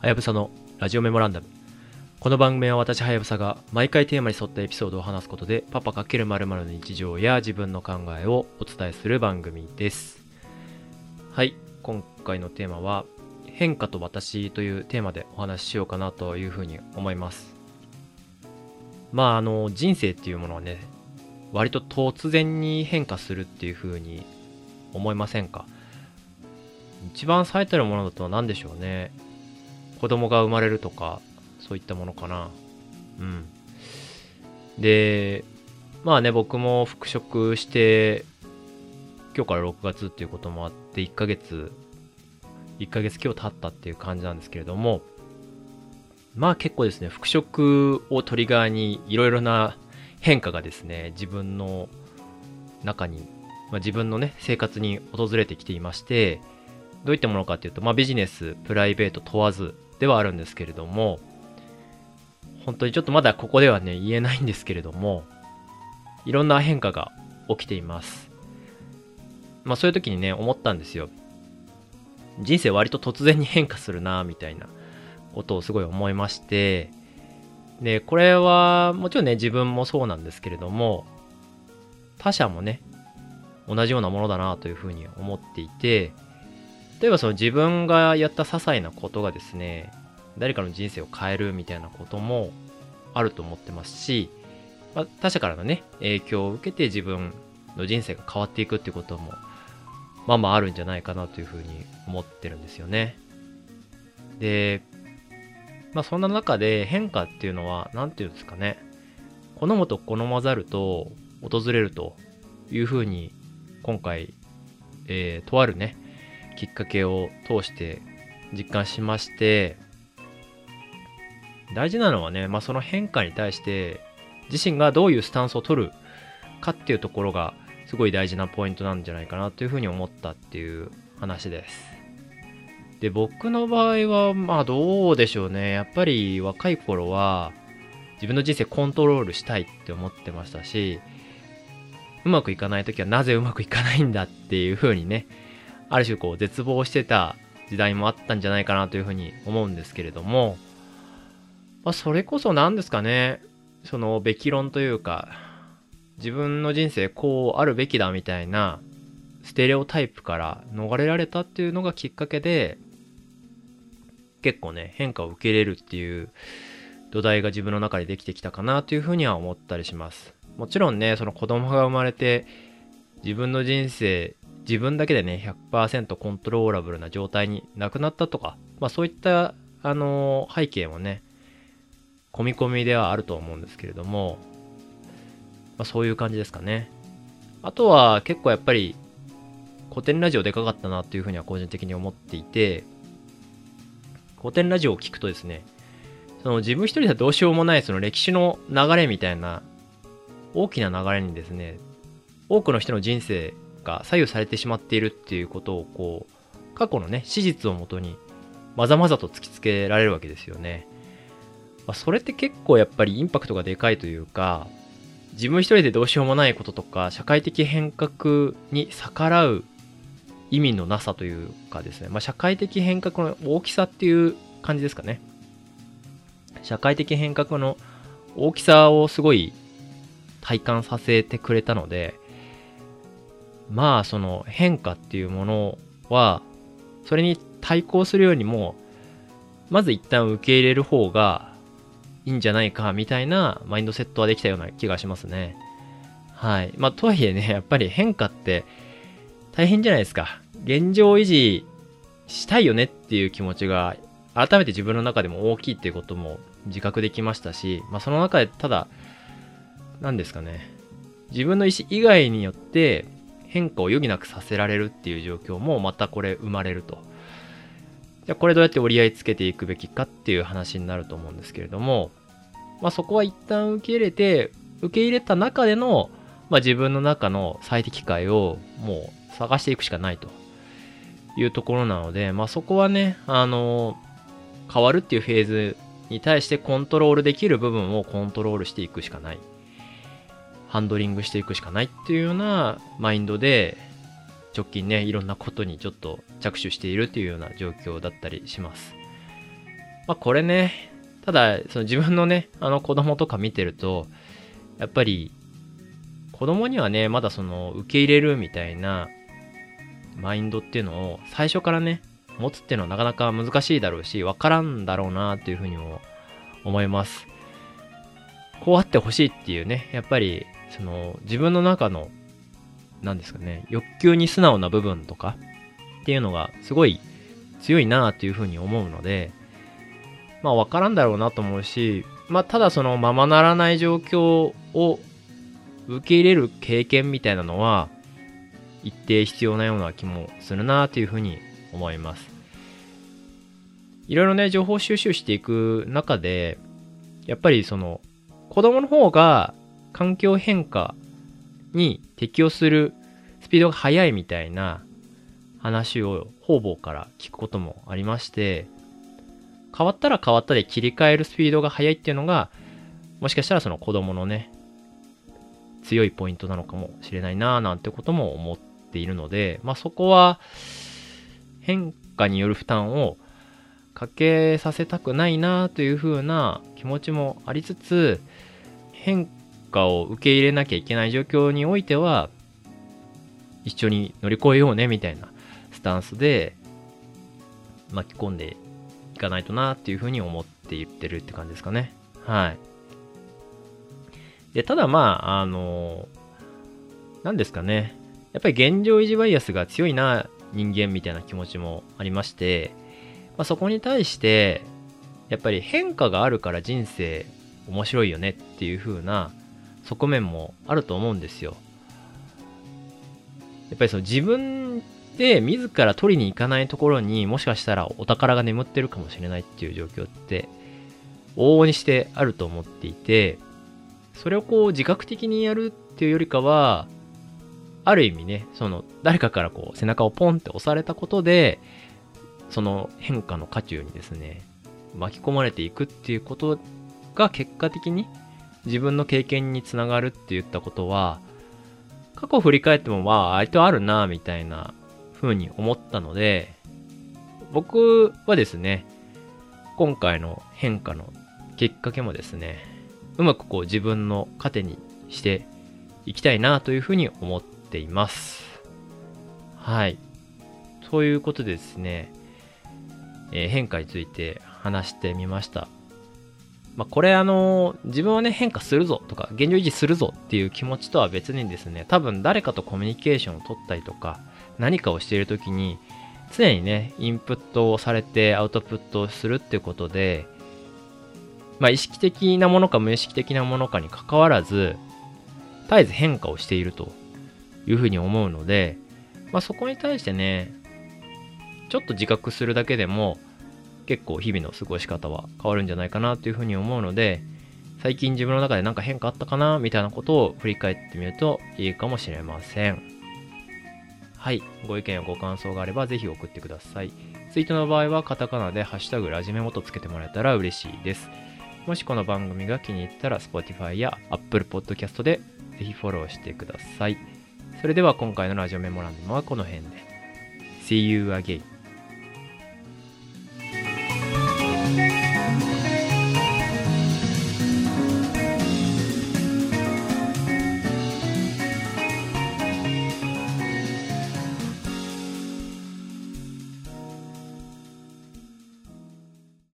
はやぶさのラジオメモランダム。この番組は私はやぶさが毎回テーマに沿ったエピソードを話すことでパパ×〇〇の日常や自分の考えをお伝えする番組です。はい、今回のテーマは変化と私というテーマでお話ししようかなというふうに思います。まああの人生っていうものはね、割と突然に変化するっていうふうに思いませんか？一番最たるものだとは何でしょうね？子供が生まれるとか、そういったものかな。うん。で、まあね、僕も復職して、今日から6月っていうこともあって、1ヶ月、1ヶ月今日経ったっていう感じなんですけれども、まあ結構ですね、復職をトリガーにいろいろな変化がですね、自分の中に、まあ、自分のね、生活に訪れてきていまして、どういったものかっていうと、まあ、ビジネス、プライベート問わずではあるんですけれども、本当にちょっとまだここではね、言えないんですけれども、いろんな変化が起きています。まあそういう時にね、思ったんですよ。人生割と突然に変化するな、みたいなことをすごい思いまして、で、これはもちろんね、自分もそうなんですけれども、他者もね、同じようなものだなというふうに思っていて、例えばその自分がやった些細なことがですね、誰かの人生を変えるみたいなこともあると思ってますし、まあ、他者からのね、影響を受けて自分の人生が変わっていくってことも、まあまああるんじゃないかなというふうに思ってるんですよね。で、まあそんな中で変化っていうのは、なんていうんですかね、好むと好まざると訪れるというふうに、今回、えー、とあるね、きっかけを通して実感しまして、大事なのはね、まあ、その変化に対して自身がどういうスタンスを取るかっていうところがすごい大事なポイントなんじゃないかなというふうに思ったっていう話です。で、僕の場合は、まあどうでしょうね。やっぱり若い頃は自分の人生コントロールしたいって思ってましたし、うまくいかない時はなぜうまくいかないんだっていうふうにね、ある種こう絶望してた時代もあったんじゃないかなというふうに思うんですけれども、まあ、それこそ何ですかね、そのべき論というか、自分の人生こうあるべきだみたいなステレオタイプから逃れられたっていうのがきっかけで、結構ね、変化を受けれるっていう土台が自分の中でできてきたかなというふうには思ったりします。もちろんね、その子供が生まれて自分の人生自分だけでね、100%コントローラブルな状態になくなったとか、まあそういった、あの背景もね、込み込みではあると思うんですけれども、まあそういう感じですかね。あとは結構やっぱり古典ラジオでかかったなというふうには個人的に思っていて、古典ラジオを聞くとですね、その自分一人ではどうしようもないその歴史の流れみたいな大きな流れにですね、多くの人の人生が左右されてしまっているっていうことをこう過去のね史実をもとにまざまざと突きつけられるわけですよね、まあ、それって結構やっぱりインパクトがでかいというか自分一人でどうしようもないこととか社会的変革に逆らう意味のなさというかですね、まあ、社会的変革の大きさっていう感じですかね。社会的変革の大きさをすごい体感させてくれたのでまあその変化っていうものはそれに対抗するよりもまず一旦受け入れる方がいいんじゃないかみたいなマインドセットはできたような気がしますね。はい。まあとはいえねやっぱり変化って大変じゃないですか。現状維持したいよねっていう気持ちが改めて自分の中でも大きいっていうことも自覚できましたし、まあ、その中でただ何ですかね。自分の意思以外によって変化を余儀なくさせられるっていう状況もまたこれ生まれると。じゃあこれどうやって折り合いつけていくべきかっていう話になると思うんですけれども、まあそこは一旦受け入れて、受け入れた中での、まあ自分の中の最適解をもう探していくしかないというところなので、まあそこはね、あの、変わるっていうフェーズに対してコントロールできる部分をコントロールしていくしかない。ハンドリングしていくしかないっていうようなマインドで直近ねいろんなことにちょっと着手しているっていうような状況だったりしますまあこれね、ただ、その自分のね、あの子供とか見てると、やっぱり、子供にはね、まだその、受け入れるみたいな、マインドっていうのを、最初からね、持つっていうのはなかなか難しいだろうし、わからんだろうなっていうふうにも思います。こうあってほしいっていうね、やっぱり、その、自分の中の、何ですかね、欲求に素直な部分とかっていうのがすごい強いなっていうふうに思うので、まあ分からんだろうなと思うし、まあただそのままならない状況を受け入れる経験みたいなのは一定必要なような気もするなというふうに思います。いろいろね、情報収集していく中で、やっぱりその子供の方が環境変化に適応するスピードが速いみたいな話を方々から聞くこともありまして、変わったら変わったで切り替えるスピードが速いっていうのが、もしかしたらその子供のね、強いポイントなのかもしれないなぁなんてことも思っているので、まあそこは変化による負担をかけさせたくないなというふうな気持ちもありつつ、変化を受け入れなきゃいけない状況においては、一緒に乗り越えようねみたいなスタンスで巻き込んでいかないとなっていうふうに思って言ってるって感じですかね。はい。で、ただまあ、あの、何ですかね。やっぱり現状維持バイアスが強いな人間みたいな気持ちもありまして、まあ、そこに対して、やっぱり変化があるから人生面白いよねっていう風な側面もあると思うんですよ。やっぱりその自分で自ら取りに行かないところにもしかしたらお宝が眠ってるかもしれないっていう状況って往々にしてあると思っていてそれをこう自覚的にやるっていうよりかはある意味ねその誰かからこう背中をポンって押されたことでその変化の渦中にですね巻き込まれていくっていうことが結果的に自分の経験につながるって言ったことは過去振り返ってもまあ割とあるなみたいな風に思ったので僕はですね今回の変化のきっかけもですねうまくこう自分の糧にしていきたいなというふうに思っています。はい。ということでですね、えー、変化について話してみました。まあ、これあの、自分はね、変化するぞとか、現状維持するぞっていう気持ちとは別にですね、多分誰かとコミュニケーションを取ったりとか、何かをしているときに、常にね、インプットをされてアウトプットをするっていうことで、まあ、意識的なものか無意識的なものかに関わらず、絶えず変化をしているというふうに思うので、まあ、そこに対してね、ちょっと自覚するだけでも、結構日々の過ごし方は変わるんじゃないかなというふうに思うので、最近自分の中で何か変化あったかなみたいなことを振り返ってみるといいかもしれません。はい。ご意見やご感想があればぜひ送ってください。ツイートの場合はカタカナでハッシュタグラジメモとつけてもらえたら嬉しいです。もしこの番組が気に入ったら Spotify や Apple Podcast でぜひフォローしてください。それでは今回のラジオメモランダムはこの辺で。See you again.